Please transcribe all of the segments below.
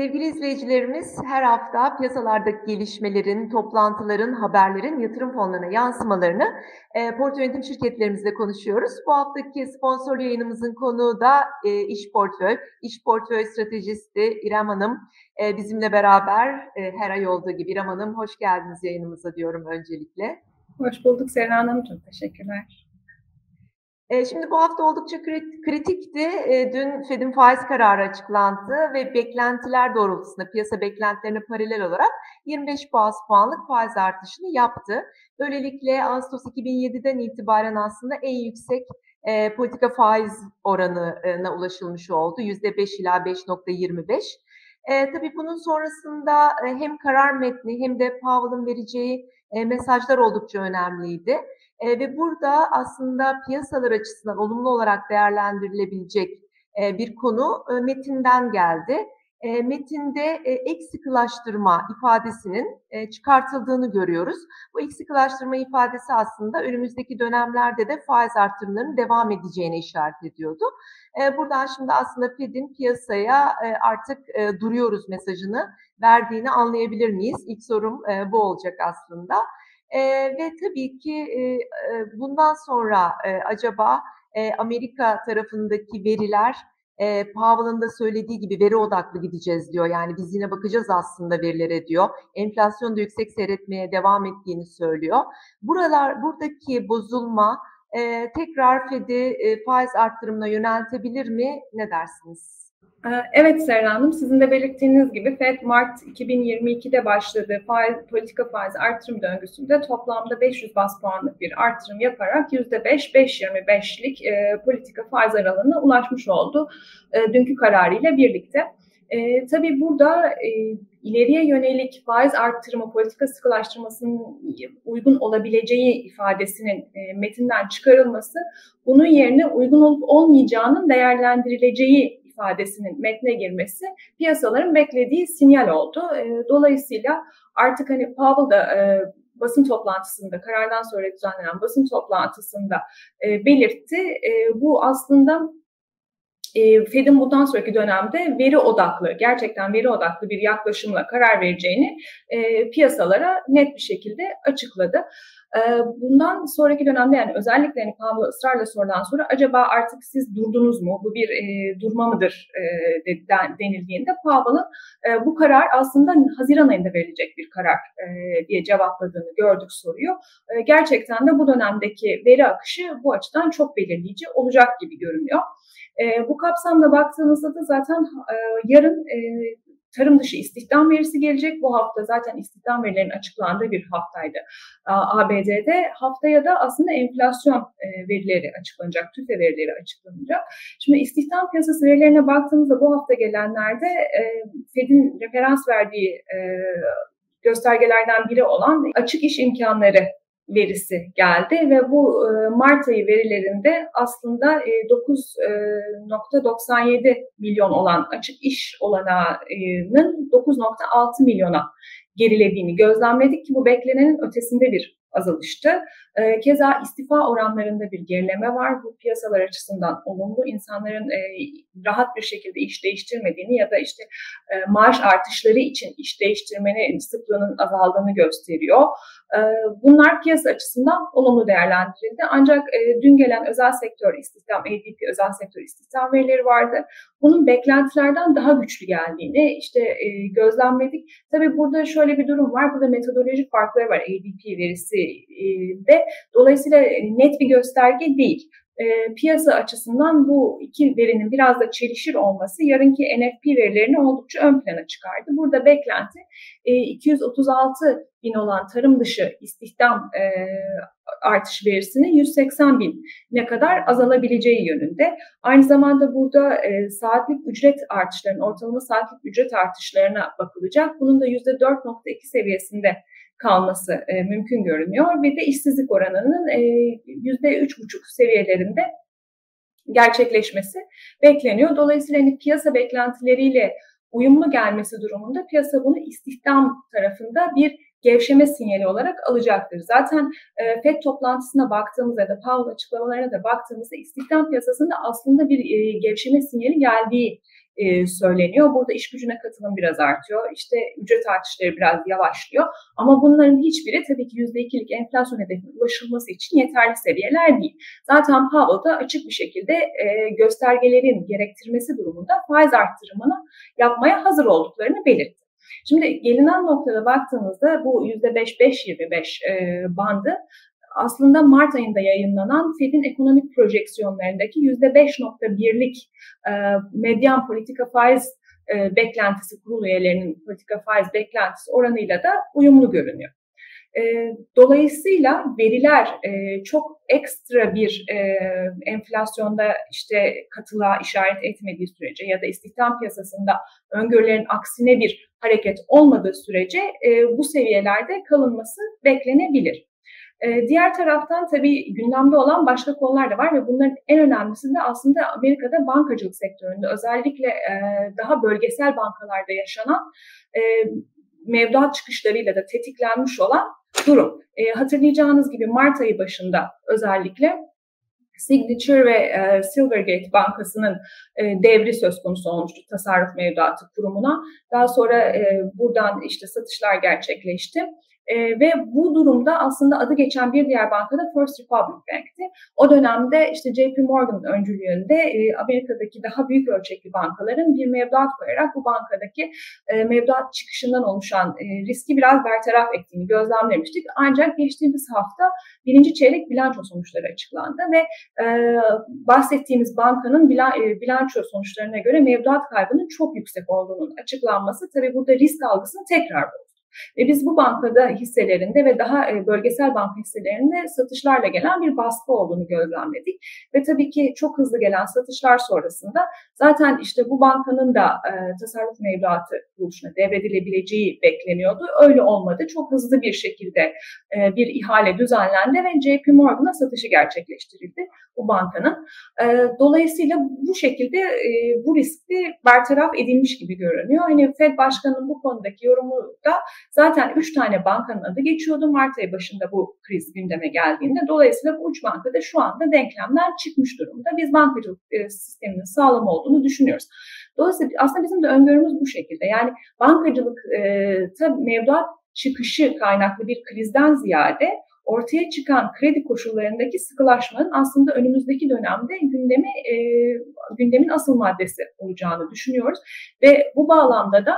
Sevgili izleyicilerimiz, her hafta piyasalardaki gelişmelerin, toplantıların, haberlerin yatırım fonlarına yansımalarını e, portföy yönetim şirketlerimizle konuşuyoruz. Bu haftaki sponsor yayınımızın konuğu da e, iş portföy, iş portföy stratejisti İrem Hanım e, bizimle beraber e, her ay olduğu gibi. İrem Hanım hoş geldiniz yayınımıza diyorum öncelikle. Hoş bulduk Serra Hanım, çok teşekkürler. Şimdi bu hafta oldukça kritikti. Dün Fed'in faiz kararı açıklandı ve beklentiler doğrultusunda piyasa beklentilerine paralel olarak 25 bas puanlık faiz artışını yaptı. Böylelikle Ağustos 2007'den itibaren aslında en yüksek e, politika faiz oranına ulaşılmış oldu. %5 ila 5.25. E, tabii bunun sonrasında hem karar metni hem de Powell'ın vereceği e, mesajlar oldukça önemliydi. E, ve burada aslında piyasalar açısından olumlu olarak değerlendirilebilecek e, bir konu e, metinden geldi. E, metinde e, ek ifadesinin e, çıkartıldığını görüyoruz. Bu ek ifadesi aslında önümüzdeki dönemlerde de faiz artırımlarının devam edeceğine işaret ediyordu. E, buradan şimdi aslında Fed'in piyasaya e, artık e, duruyoruz mesajını verdiğini anlayabilir miyiz? İlk sorum e, bu olacak aslında. E, ve tabii ki e, bundan sonra e, acaba e, Amerika tarafındaki veriler e, Powell'ın da söylediği gibi veri odaklı gideceğiz diyor. Yani biz yine bakacağız aslında verilere diyor. Enflasyon da yüksek seyretmeye devam ettiğini söylüyor. Buralar buradaki bozulma e, tekrar Fed'i e, faiz arttırımına yöneltebilir mi? Ne dersiniz? Ee, evet Serra Hanım, sizin de belirttiğiniz gibi FED Mart 2022'de başladığı faiz, politika faiz artırım döngüsünde toplamda 500 bas puanlık bir artırım yaparak %5-5.25'lik e, politika faiz aralığına ulaşmış oldu e, dünkü kararıyla birlikte. E, tabii burada e, ileriye yönelik faiz arttırımı, politika sıkılaştırmasının uygun olabileceği ifadesinin e, metinden çıkarılması, bunun yerine uygun olup olmayacağının değerlendirileceği ifadesinin metne girmesi piyasaların beklediği sinyal oldu. E, dolayısıyla artık hani Powell da e, basın toplantısında, karardan sonra düzenlenen basın toplantısında e, belirtti. bu aslında e, Fed'in bundan sonraki dönemde veri odaklı, gerçekten veri odaklı bir yaklaşımla karar vereceğini e, piyasalara net bir şekilde açıkladı. E, bundan sonraki dönemde yani özellikle hani Pablo ısrarla sorulan soru acaba artık siz durdunuz mu? Bu bir e, durma mıdır e, de, denildiğinde Pablo'nun e, bu karar aslında Haziran ayında verilecek bir karar e, diye cevapladığını gördük soruyor. E, gerçekten de bu dönemdeki veri akışı bu açıdan çok belirleyici olacak gibi görünüyor. E, bu kapsamda baktığımızda da zaten e, yarın e, tarım dışı istihdam verisi gelecek. Bu hafta zaten istihdam verilerinin açıklandığı bir haftaydı ABD'de. Haftaya da aslında enflasyon e, verileri açıklanacak, TÜFE verileri açıklanacak. Şimdi istihdam piyasası verilerine baktığımızda bu hafta gelenlerde e, Fed'in referans verdiği e, göstergelerden biri olan açık iş imkanları verisi geldi ve bu e, Mart ayı verilerinde aslında 9.97 e, milyon olan açık iş olanağının 9.6 milyona gerilediğini gözlemledik ki bu beklenenin ötesinde bir azalıştı. Ee, keza istifa oranlarında bir gerileme var. Bu piyasalar açısından olumlu. İnsanların e, rahat bir şekilde iş değiştirmediğini ya da işte e, maaş artışları için iş değiştirmenin sıklığının azaldığını gösteriyor. Ee, bunlar piyasa açısından olumlu değerlendirildi. Ancak e, dün gelen özel sektör istihdam, ADP özel sektör istihdam verileri vardı. Bunun beklentilerden daha güçlü geldiğini işte gözlemledik. Tabii burada şöyle bir durum var. Burada metodolojik farkları var ADP verisi de. Dolayısıyla net bir gösterge değil. E, piyasa açısından bu iki verinin biraz da çelişir olması yarınki NFP verilerini oldukça ön plana çıkardı. Burada beklenti e, 236 bin olan tarım dışı istihdam e, artış verisinin 180 bin ne kadar azalabileceği yönünde. Aynı zamanda burada e, saatlik ücret artışlarının, ortalama saatlik ücret artışlarına bakılacak. Bunun da %4.2 seviyesinde kalması e, mümkün görünüyor ve de işsizlik oranının e, yüzde üç buçuk seviyelerinde gerçekleşmesi bekleniyor. Dolayısıyla hani piyasa beklentileriyle uyumlu gelmesi durumunda piyasa bunu istihdam tarafında bir gevşeme sinyali olarak alacaktır. Zaten e, FED toplantısına baktığımızda da Powell açıklamalarına da baktığımızda istihdam piyasasında aslında bir e, gevşeme sinyali geldiği e, söyleniyor. Burada iş gücüne katılım biraz artıyor. İşte ücret artışları biraz yavaşlıyor. Ama bunların hiçbiri tabii ki %2'lik enflasyon hedefine ulaşılması için yeterli seviyeler değil. Zaten Powell da açık bir şekilde e, göstergelerin gerektirmesi durumunda faiz arttırımını yapmaya hazır olduklarını belirtti. Şimdi gelinen noktada baktığımızda bu %5-5-25 e, bandı aslında Mart ayında yayınlanan Fed'in ekonomik projeksiyonlarındaki %5.1'lik e, medyan politika faiz e, beklentisi kurul üyelerinin politika faiz beklentisi oranıyla da uyumlu görünüyor. E, dolayısıyla veriler e, çok ekstra bir enflasyonda işte katılığa işaret etmediği sürece ya da istihdam piyasasında öngörülerin aksine bir hareket olmadığı sürece bu seviyelerde kalınması beklenebilir. E, diğer taraftan tabii gündemde olan başka konular da var ve bunların en önemlisi de aslında Amerika'da bankacılık sektöründe özellikle e, daha bölgesel bankalarda yaşanan e, mevduat çıkışlarıyla da tetiklenmiş olan durum. E, hatırlayacağınız gibi Mart ayı başında özellikle Signature ve Silvergate Bankası'nın devri söz konusu olmuştu tasarruf mevduatı kurumuna. Daha sonra buradan işte satışlar gerçekleşti. E, ve bu durumda aslında adı geçen bir diğer banka da First Republic Bank'ti. O dönemde işte JP Morgan öncülüğünde e, Amerika'daki daha büyük ölçekli bankaların bir mevduat koyarak bu bankadaki e, mevduat çıkışından oluşan e, riski biraz bertaraf ettiğini gözlemlemiştik. Ancak geçtiğimiz hafta birinci çeyrek bilanço sonuçları açıklandı ve e, bahsettiğimiz bankanın e, bilanço sonuçlarına göre mevduat kaybının çok yüksek olduğunun açıklanması tabii burada risk algısını tekrar bozdu. Ve biz bu bankada hisselerinde ve daha e, bölgesel banka hisselerinde satışlarla gelen bir baskı olduğunu gözlemledik. Ve tabii ki çok hızlı gelen satışlar sonrasında zaten işte bu bankanın da e, tasarruf mevduatı kuruluşuna devredilebileceği bekleniyordu. Öyle olmadı. Çok hızlı bir şekilde e, bir ihale düzenlendi ve JP Morgan'a satışı gerçekleştirildi bu bankanın. dolayısıyla bu şekilde bu riski bertaraf edilmiş gibi görünüyor. Hani Fed Başkanı'nın bu konudaki yorumu da Zaten 3 tane bankanın adı geçiyordu Mart ayı başında bu kriz gündeme geldiğinde. Dolayısıyla bu 3 banka da şu anda denklemden çıkmış durumda. Biz bankacılık e, sisteminin sağlam olduğunu düşünüyoruz. Dolayısıyla aslında bizim de öngörümüz bu şekilde. Yani bankacılık e, tabii mevduat çıkışı kaynaklı bir krizden ziyade ortaya çıkan kredi koşullarındaki sıkılaşmanın aslında önümüzdeki dönemde gündemi e, gündemin asıl maddesi olacağını düşünüyoruz ve bu bağlamda da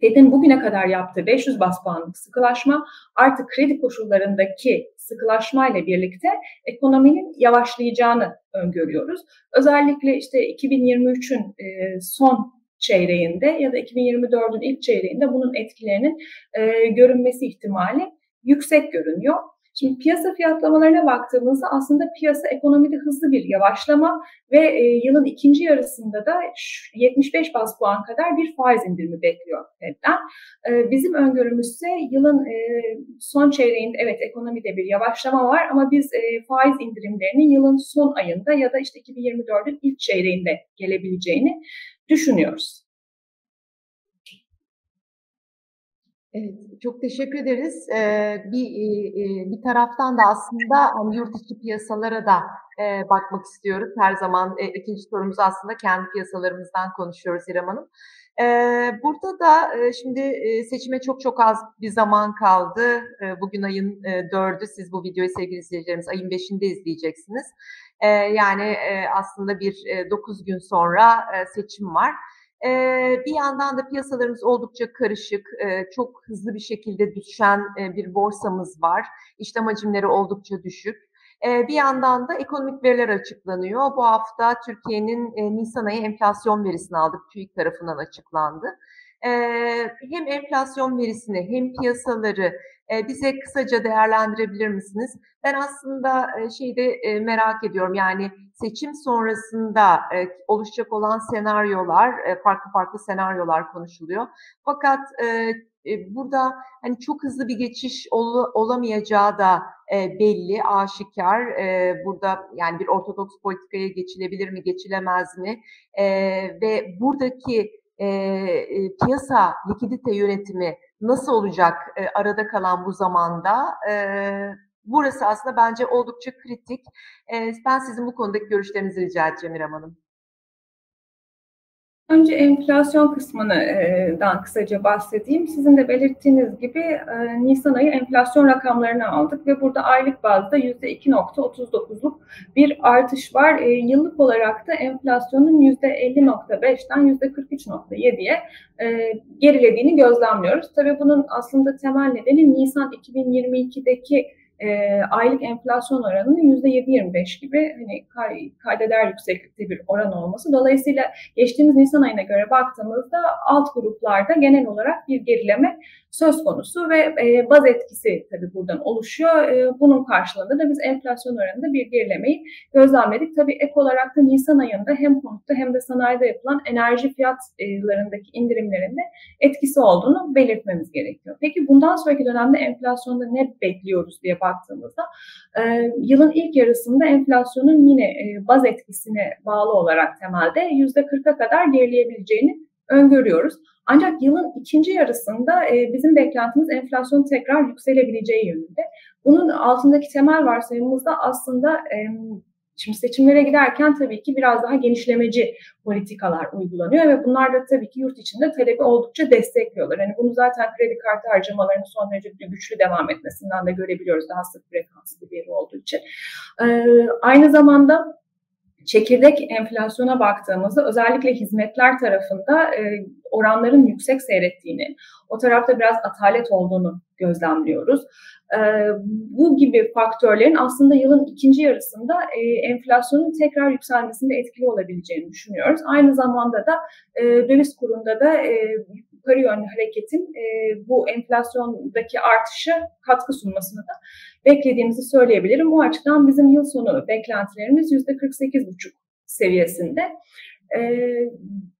Fed'in bugüne kadar yaptığı 500 bas puanlık sıkılaşma artık kredi koşullarındaki sıkılaşma ile birlikte ekonominin yavaşlayacağını öngörüyoruz. Özellikle işte 2023'ün e, son çeyreğinde ya da 2024'ün ilk çeyreğinde bunun etkilerinin e, görünmesi ihtimali yüksek görünüyor. Şimdi piyasa fiyatlamalarına baktığımızda aslında piyasa ekonomide hızlı bir yavaşlama ve e, yılın ikinci yarısında da 75 bas puan kadar bir faiz indirimi bekliyor Fed'den. E, bizim öngörümüz ise yılın e, son çeyreğinde evet ekonomide bir yavaşlama var ama biz e, faiz indirimlerinin yılın son ayında ya da işte 2024'ün ilk çeyreğinde gelebileceğini düşünüyoruz. Evet, çok teşekkür ederiz. Ee, bir e, bir taraftan da aslında hani yurt içi piyasalara da e, bakmak istiyoruz. Her zaman e, ikinci sorumuz aslında kendi piyasalarımızdan konuşuyoruz İrem Hanım. E, burada da e, şimdi e, seçime çok çok az bir zaman kaldı. E, bugün ayın e. Siz bu videoyu sevgili izleyicilerimiz ayın beşinde izleyeceksiniz. E, yani e, aslında bir e, gün sonra e, seçim var. E, bir yandan da piyasalarımız oldukça karışık, e, çok hızlı bir şekilde düşen e, bir borsamız var. İşlem hacimleri oldukça düşük. Bir yandan da ekonomik veriler açıklanıyor. Bu hafta Türkiye'nin Nisan ayı enflasyon verisini aldık. TÜİK tarafından açıklandı. Hem enflasyon verisini hem piyasaları bize kısaca değerlendirebilir misiniz? Ben aslında şeyde merak ediyorum yani seçim sonrasında e, oluşacak olan senaryolar, e, farklı farklı senaryolar konuşuluyor. Fakat e, e, burada hani çok hızlı bir geçiş ol, olamayacağı da e, belli, aşikar. E, burada yani bir ortodoks politikaya geçilebilir mi, geçilemez mi? E, ve buradaki e, e, piyasa likidite yönetimi nasıl olacak e, arada kalan bu zamanda? E, burası aslında bence oldukça kritik. E, ben sizin bu konudaki görüşlerinizi rica edeceğim İrem Hanım. Önce enflasyon kısmından kısaca bahsedeyim. Sizin de belirttiğiniz gibi e, Nisan ayı enflasyon rakamlarını aldık ve burada aylık bazda %2.39'luk bir artış var. E, yıllık olarak da enflasyonun %50.5'ten %43.7'ye e, gerilediğini gözlemliyoruz. Tabii bunun aslında temel nedeni Nisan 2022'deki e, aylık enflasyon oranının %7-25 gibi hani kaydeder yükseklikte bir oran olması. Dolayısıyla geçtiğimiz Nisan ayına göre baktığımızda alt gruplarda genel olarak bir gerileme söz konusu ve e, baz etkisi tabii buradan oluşuyor. E, bunun karşılığında da biz enflasyon oranında bir gerilemeyi gözlemledik. Tabii ek olarak da Nisan ayında hem konutta hem de sanayide yapılan enerji fiyatlarındaki indirimlerinde etkisi olduğunu belirtmemiz gerekiyor. Peki bundan sonraki dönemde enflasyonda ne bekliyoruz diye baktığımızda e, yılın ilk yarısında enflasyonun yine e, baz etkisine bağlı olarak temelde %40'a kadar gerileyebileceğini öngörüyoruz. Ancak yılın ikinci yarısında e, bizim beklentimiz enflasyon tekrar yükselebileceği yönünde. Bunun altındaki temel varsayımımızda aslında e, Şimdi seçimlere giderken tabii ki biraz daha genişlemeci politikalar uygulanıyor ve bunlar da tabii ki yurt içinde talebi oldukça destekliyorlar. Hani bunu zaten kredi kartı harcamalarının son derece güçlü devam etmesinden de görebiliyoruz daha sık frekanslı bir yeri olduğu için. Ee, aynı zamanda çekirdek enflasyona baktığımızda özellikle hizmetler tarafında e, oranların yüksek seyrettiğini, o tarafta biraz atalet olduğunu gözlemliyoruz. E, bu gibi faktörlerin aslında yılın ikinci yarısında e, enflasyonun tekrar yükselmesinde etkili olabileceğini düşünüyoruz. Aynı zamanda da e, döviz kurunda da e, yukarı yönlü hareketin e, bu enflasyondaki artışa katkı sunmasını da beklediğimizi söyleyebilirim. O açıdan bizim yıl sonu beklentilerimiz %48,5 seviyesinde. Ee,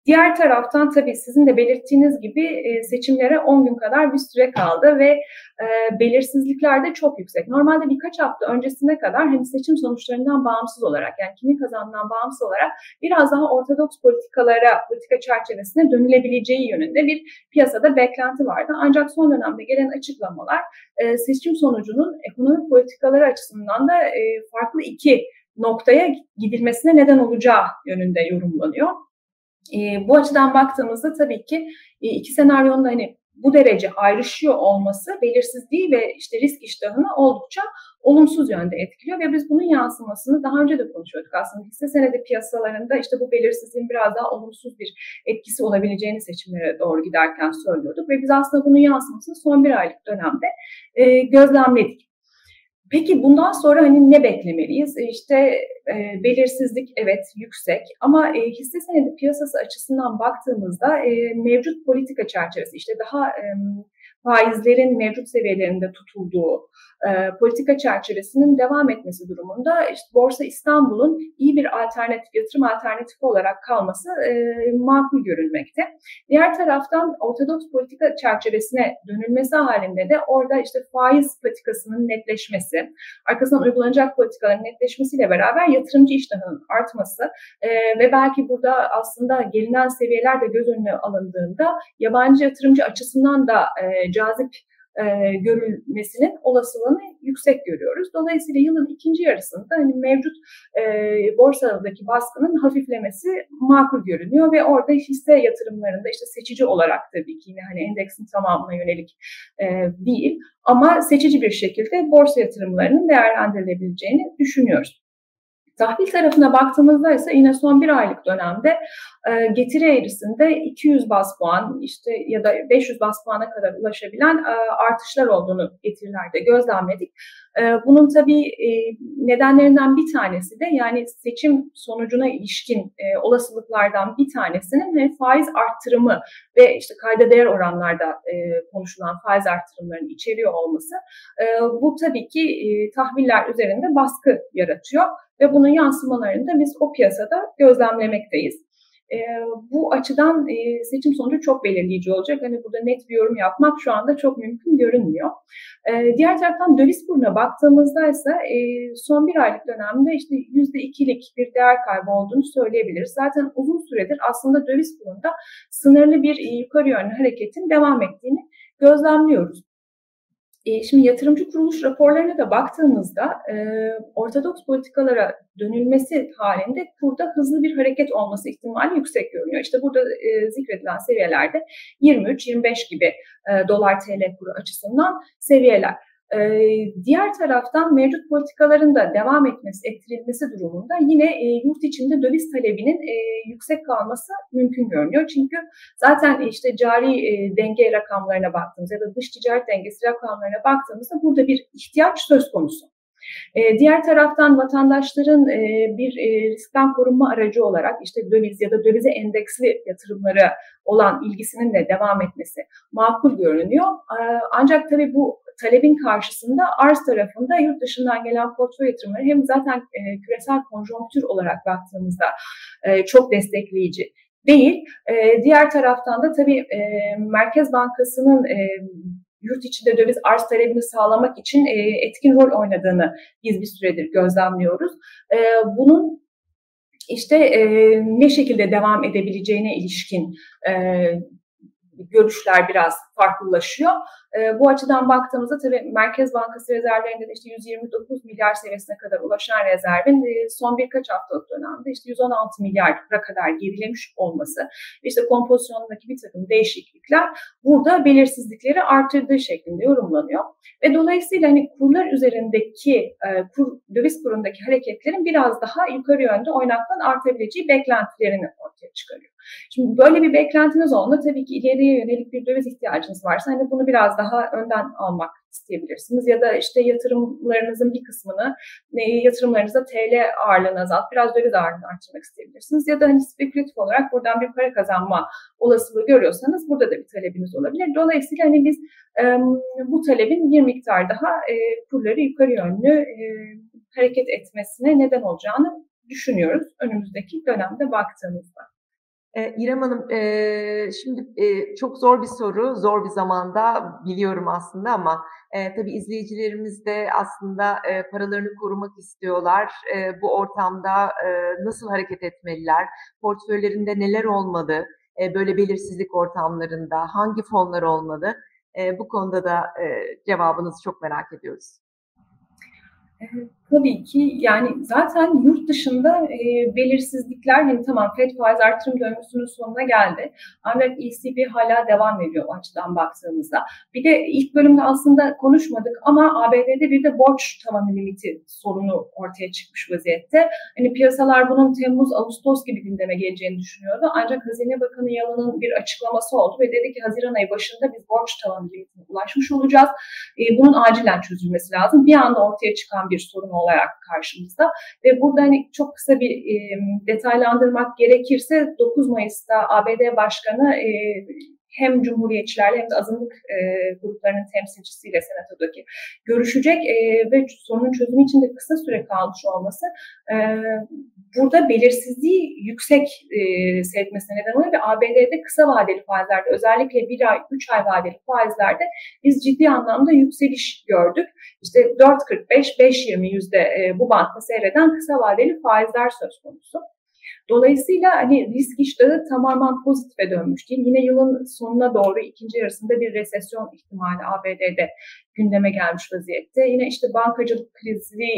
diğer taraftan tabii sizin de belirttiğiniz gibi e, seçimlere 10 gün kadar bir süre kaldı ve e, belirsizlikler de çok yüksek. Normalde birkaç hafta öncesine kadar hani seçim sonuçlarından bağımsız olarak yani kimin kazandığından bağımsız olarak biraz daha ortodoks politikalara, politika çerçevesine dönülebileceği yönünde bir piyasada beklenti vardı. Ancak son dönemde gelen açıklamalar e, seçim sonucunun ekonomik politikaları açısından da farklı iki noktaya gidilmesine neden olacağı yönünde yorumlanıyor. E, bu açıdan baktığımızda tabii ki e, iki senaryonun hani bu derece ayrışıyor olması belirsizliği ve işte risk iştahını oldukça olumsuz yönde etkiliyor ve biz bunun yansımasını daha önce de konuşuyorduk aslında hisse senedi piyasalarında işte bu belirsizliğin biraz daha olumsuz bir etkisi olabileceğini seçimlere doğru giderken söylüyorduk ve biz aslında bunun yansımasını son bir aylık dönemde e, gözlemledik. Peki bundan sonra hani ne beklemeliyiz? E, işte e, belirsizlik evet yüksek ama e, hisse senedi piyasası açısından baktığımızda e, mevcut politika çerçevesi işte daha e, faizlerin mevcut seviyelerinde tutulduğu e, politika çerçevesinin devam etmesi durumunda işte Borsa İstanbul'un iyi bir alternatif, yatırım alternatifi olarak kalması e, makul görülmekte. Diğer taraftan ortodoks politika çerçevesine dönülmesi halinde de orada işte faiz politikasının netleşmesi, arkasından uygulanacak politikaların netleşmesiyle beraber yatırımcı iştahının artması e, ve belki burada aslında gelinen seviyeler de göz önüne alındığında yabancı yatırımcı açısından da e, cazip e, görülmesinin olasılığını yüksek görüyoruz. Dolayısıyla yılın ikinci yarısında hani mevcut e, borsadaki baskının hafiflemesi makul görünüyor ve orada hisse yatırımlarında işte seçici olarak tabii ki yine hani endeksin tamamına yönelik e, değil ama seçici bir şekilde borsa yatırımlarının değerlendirilebileceğini düşünüyoruz. Tahvil tarafına baktığımızda ise yine son bir aylık dönemde getiri eğrisinde 200 bas puan işte ya da 500 bas puana kadar ulaşabilen e, artışlar olduğunu getirilerde gözlemledik. E, bunun tabii e, nedenlerinden bir tanesi de yani seçim sonucuna ilişkin e, olasılıklardan bir tanesinin faiz arttırımı ve işte kayda değer oranlarda konuşulan faiz arttırımlarının içeriyor olması. Bu tabii ki tahviller üzerinde baskı yaratıyor ve bunun yansımalarını da biz o piyasada gözlemlemekteyiz. E, bu açıdan e, seçim sonucu çok belirleyici olacak. Hani burada net bir yorum yapmak şu anda çok mümkün görünmüyor. E, diğer taraftan döviz kuruna baktığımızda ise e, son bir aylık dönemde işte yüzde ikilik bir değer kaybı olduğunu söyleyebiliriz. Zaten uzun süredir aslında döviz kurunda sınırlı bir yukarı yönlü hareketin devam ettiğini gözlemliyoruz. E, şimdi yatırımcı kuruluş raporlarına da baktığımızda e, ortodoks politikalara dönülmesi halinde kurda hızlı bir hareket olması ihtimali yüksek görünüyor. İşte burada e, zikredilen seviyelerde 23-25 gibi dolar TL kuru açısından seviyeler. Ee, diğer taraftan mevcut politikaların da devam etmesi, ettirilmesi durumunda yine e, yurt içinde döviz talebinin e, yüksek kalması mümkün görünüyor. Çünkü zaten işte cari e, denge rakamlarına baktığımızda ya da dış ticaret dengesi rakamlarına baktığımızda burada bir ihtiyaç söz konusu. E, diğer taraftan vatandaşların e, bir e, riskten korunma aracı olarak işte döviz ya da dövize endeksli yatırımları olan ilgisinin de devam etmesi makul görünüyor. E, ancak tabii bu talebin karşısında arz tarafında yurt dışından gelen portföy yatırımları hem zaten e, küresel konjonktür olarak baktığımızda e, çok destekleyici değil. E, diğer taraftan da tabii e, Merkez Bankası'nın e, yurt içinde döviz arz talebini sağlamak için e, etkin rol oynadığını biz bir süredir gözlemliyoruz. E, bunun işte e, ne şekilde devam edebileceğine ilişkin e, görüşler biraz farklılaşıyor. E, bu açıdan baktığımızda tabii Merkez Bankası rezervlerinde de işte 129 milyar seviyesine kadar ulaşan rezervin e, son birkaç haftalık dönemde işte 116 milyara kadar gerilemiş olması, işte kompozisyondaki bir takım değişiklikler burada belirsizlikleri artırdığı şeklinde yorumlanıyor. Ve dolayısıyla hani kurlar üzerindeki e, kur, döviz kurundaki hareketlerin biraz daha yukarı yönde oynaktan artabileceği beklentilerini ortaya çıkarıyor. Şimdi böyle bir beklentiniz olduğunda tabii ki ileriye yönelik bir döviz ihtiyacınız varsa hani bunu biraz daha önden almak isteyebilirsiniz. Ya da işte yatırımlarınızın bir kısmını yatırımlarınızda TL ağırlığını azalt, biraz döviz ağırlığını artırmak isteyebilirsiniz. Ya da hani spekülatif olarak buradan bir para kazanma olasılığı görüyorsanız burada da bir talebiniz olabilir. Dolayısıyla hani biz e, bu talebin bir miktar daha e, kurları yukarı yönlü e, hareket etmesine neden olacağını düşünüyoruz önümüzdeki dönemde baktığımızda. E, İrem Hanım, e, şimdi e, çok zor bir soru, zor bir zamanda biliyorum aslında ama e, tabii izleyicilerimiz de aslında e, paralarını korumak istiyorlar. E, bu ortamda e, nasıl hareket etmeliler? Portföylerinde neler olmalı? E, böyle belirsizlik ortamlarında hangi fonlar olmalı? E, bu konuda da e, cevabınızı çok merak ediyoruz. Tabii ki yani zaten yurt dışında e, belirsizlikler hani tamam FED faiz artırım döngüsünün sonuna geldi. Ancak ECB hala devam ediyor o açıdan baktığımızda. Bir de ilk bölümde aslında konuşmadık ama ABD'de bir de borç tavanı limiti sorunu ortaya çıkmış vaziyette. Hani piyasalar bunun Temmuz, Ağustos gibi gündeme geleceğini düşünüyordu. Ancak Hazine Bakanı Yalın'ın bir açıklaması oldu ve dedi ki Haziran ayı başında biz borç tavanı limitine ulaşmış olacağız. E, bunun acilen çözülmesi lazım. Bir anda ortaya çıkan bir sorun olarak karşımızda. Ve burada hani çok kısa bir e, detaylandırmak gerekirse 9 Mayıs'ta ABD Başkanı e, hem Cumhuriyetçilerle hem de azınlık e, gruplarının temsilcisiyle Senato'daki görüşecek e, ve sorunun çözümü için de kısa süre kalmış olması e, burada belirsizliği yüksek e, seyretmesine neden oluyor ve ABD'de kısa vadeli faizlerde özellikle bir ay, üç ay vadeli faizlerde biz ciddi anlamda yükseliş gördük. İşte 4.45, 5.20 yüzde e, bu bantta seyreden kısa vadeli faizler söz konusu. Dolayısıyla hani risk iştahı tamamen pozitife dönmüş değil. Yine yılın sonuna doğru ikinci yarısında bir resesyon ihtimali ABD'de gündeme gelmiş vaziyette. Yine işte bankacılık krizine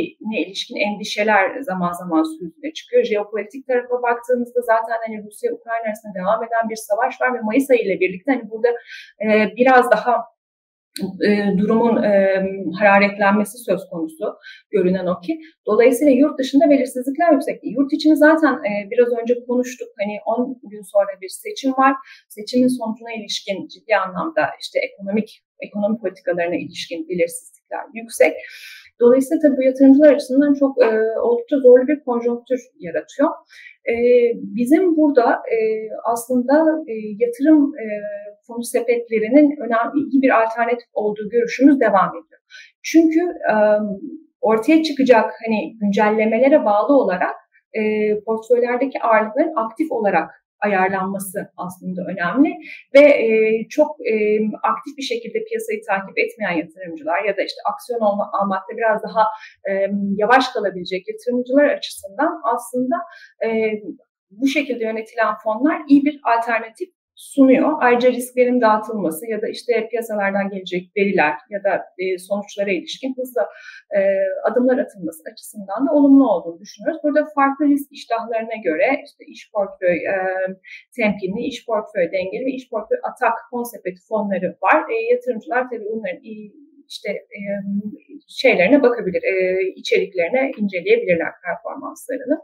ilişkin endişeler zaman zaman süzüne çıkıyor. Jeopolitik tarafa baktığımızda zaten hani Rusya-Ukrayna arasında devam eden bir savaş var ve Mayıs ayı ile birlikte hani burada e, biraz daha e, durumun e, hararetlenmesi söz konusu görünen o ki. Dolayısıyla yurt dışında belirsizlikler yüksek. Yurt içini zaten e, biraz önce konuştuk. Hani 10 gün sonra bir seçim var. Seçimin sonucuna ilişkin ciddi anlamda işte ekonomik ekonomi politikalarına ilişkin belirsizlikler yüksek. Dolayısıyla tabii bu yatırımcılar açısından çok e, oldukça zorlu bir konjonktür yaratıyor. E, bizim burada e, aslında e, yatırım e, fonu sepetlerinin önemli bir alternatif olduğu görüşümüz devam ediyor. Çünkü ortaya çıkacak hani güncellemelere bağlı olarak portföylerdeki ağırlıkların aktif olarak ayarlanması aslında önemli ve e, çok e, aktif bir şekilde piyasayı takip etmeyen yatırımcılar ya da işte aksiyon olma, almakta biraz daha e, yavaş kalabilecek yatırımcılar açısından aslında e, bu şekilde yönetilen fonlar iyi bir alternatif sunuyor. Ayrıca risklerin dağıtılması ya da işte piyasalardan gelecek veriler ya da e, sonuçlara ilişkin hızlı e, adımlar atılması açısından da olumlu olduğunu düşünüyoruz. Burada farklı risk iştahlarına göre işte iş portföy e, temkinli, iş portföy dengeli ve iş portföy atak konsepti fonları var. Yatırımcılar tabii bunların işte şeylerine bakabilir, içeriklerine inceleyebilirler performanslarını.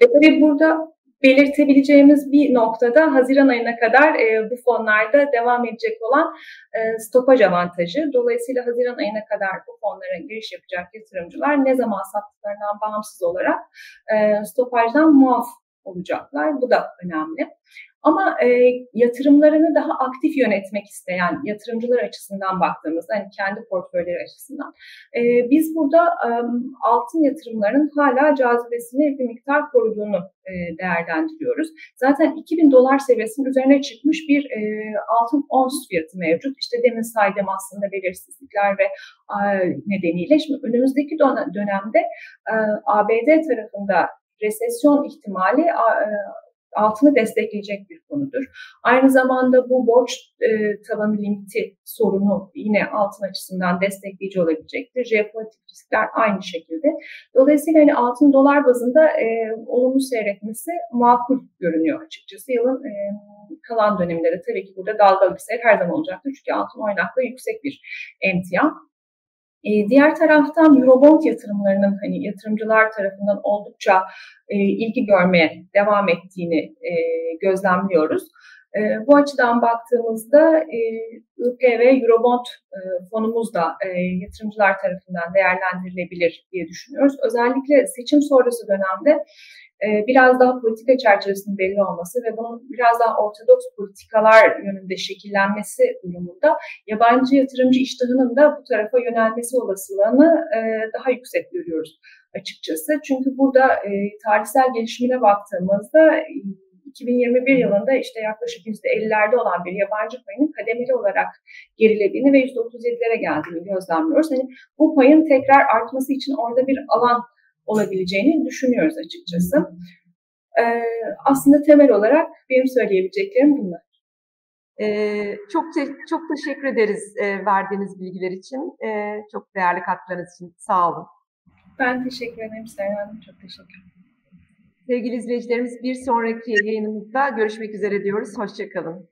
Ve tabii burada belirtebileceğimiz bir noktada Haziran ayına kadar e, bu fonlarda devam edecek olan e, stopaj avantajı. Dolayısıyla Haziran ayına kadar bu fonlara giriş yapacak yatırımcılar ne zaman sattıklarından bağımsız olarak e, stopajdan muaf olacaklar. Bu da önemli. Ama e, yatırımlarını daha aktif yönetmek isteyen yatırımcılar açısından baktığımızda, hani kendi portföyleri açısından, e, biz burada e, altın yatırımlarının hala cazibesini bir miktar koruduğunu e, değerlendiriyoruz. Zaten 2000 dolar seviyesinin üzerine çıkmış bir e, altın ons fiyatı mevcut. İşte demin saydığım aslında belirsizlikler ve e, nedeniyle şimdi önümüzdeki dönemde e, ABD tarafında resesyon ihtimali e, altını destekleyecek bir konudur. Aynı zamanda bu borç e, tavanı limiti sorunu yine altın açısından destekleyici olabilecektir. Jeopolitik riskler aynı şekilde. Dolayısıyla hani altın dolar bazında e, olumlu seyretmesi makul görünüyor açıkçası. Yılın e, kalan döneminde de tabii ki burada dalgalı bir seyir her zaman olacaktır. Çünkü altın oynaklığı yüksek bir emtia. E, diğer taraftan Eurobond yatırımlarının hani yatırımcılar tarafından oldukça e, ilgi görmeye devam ettiğini e, gözlemliyoruz. E, bu açıdan baktığımızda e, IPV Eurobond e, fonumuz da e, yatırımcılar tarafından değerlendirilebilir diye düşünüyoruz. Özellikle seçim sonrası dönemde biraz daha politika çerçevesinin belli olması ve bunun biraz daha ortodoks politikalar yönünde şekillenmesi durumunda yabancı yatırımcı iştahının da bu tarafa yönelmesi olasılığını e, daha yüksek görüyoruz açıkçası. Çünkü burada e, tarihsel gelişimine baktığımızda 2021 yılında işte yaklaşık %50'lerde olan bir yabancı payının kademeli olarak gerilediğini ve %37'lere geldiğini gözlemliyoruz. Hani bu payın tekrar artması için orada bir alan olabileceğini düşünüyoruz açıkçası. Ee, aslında temel olarak benim söyleyebileceklerim bunlar. Ee, çok te- çok teşekkür ederiz e, verdiğiniz bilgiler için. E, çok değerli katkılarınız için. Sağ olun. Ben teşekkür ederim Serhan. Çok teşekkür ederim. Sevgili izleyicilerimiz bir sonraki yayınımızda görüşmek üzere diyoruz. Hoşçakalın.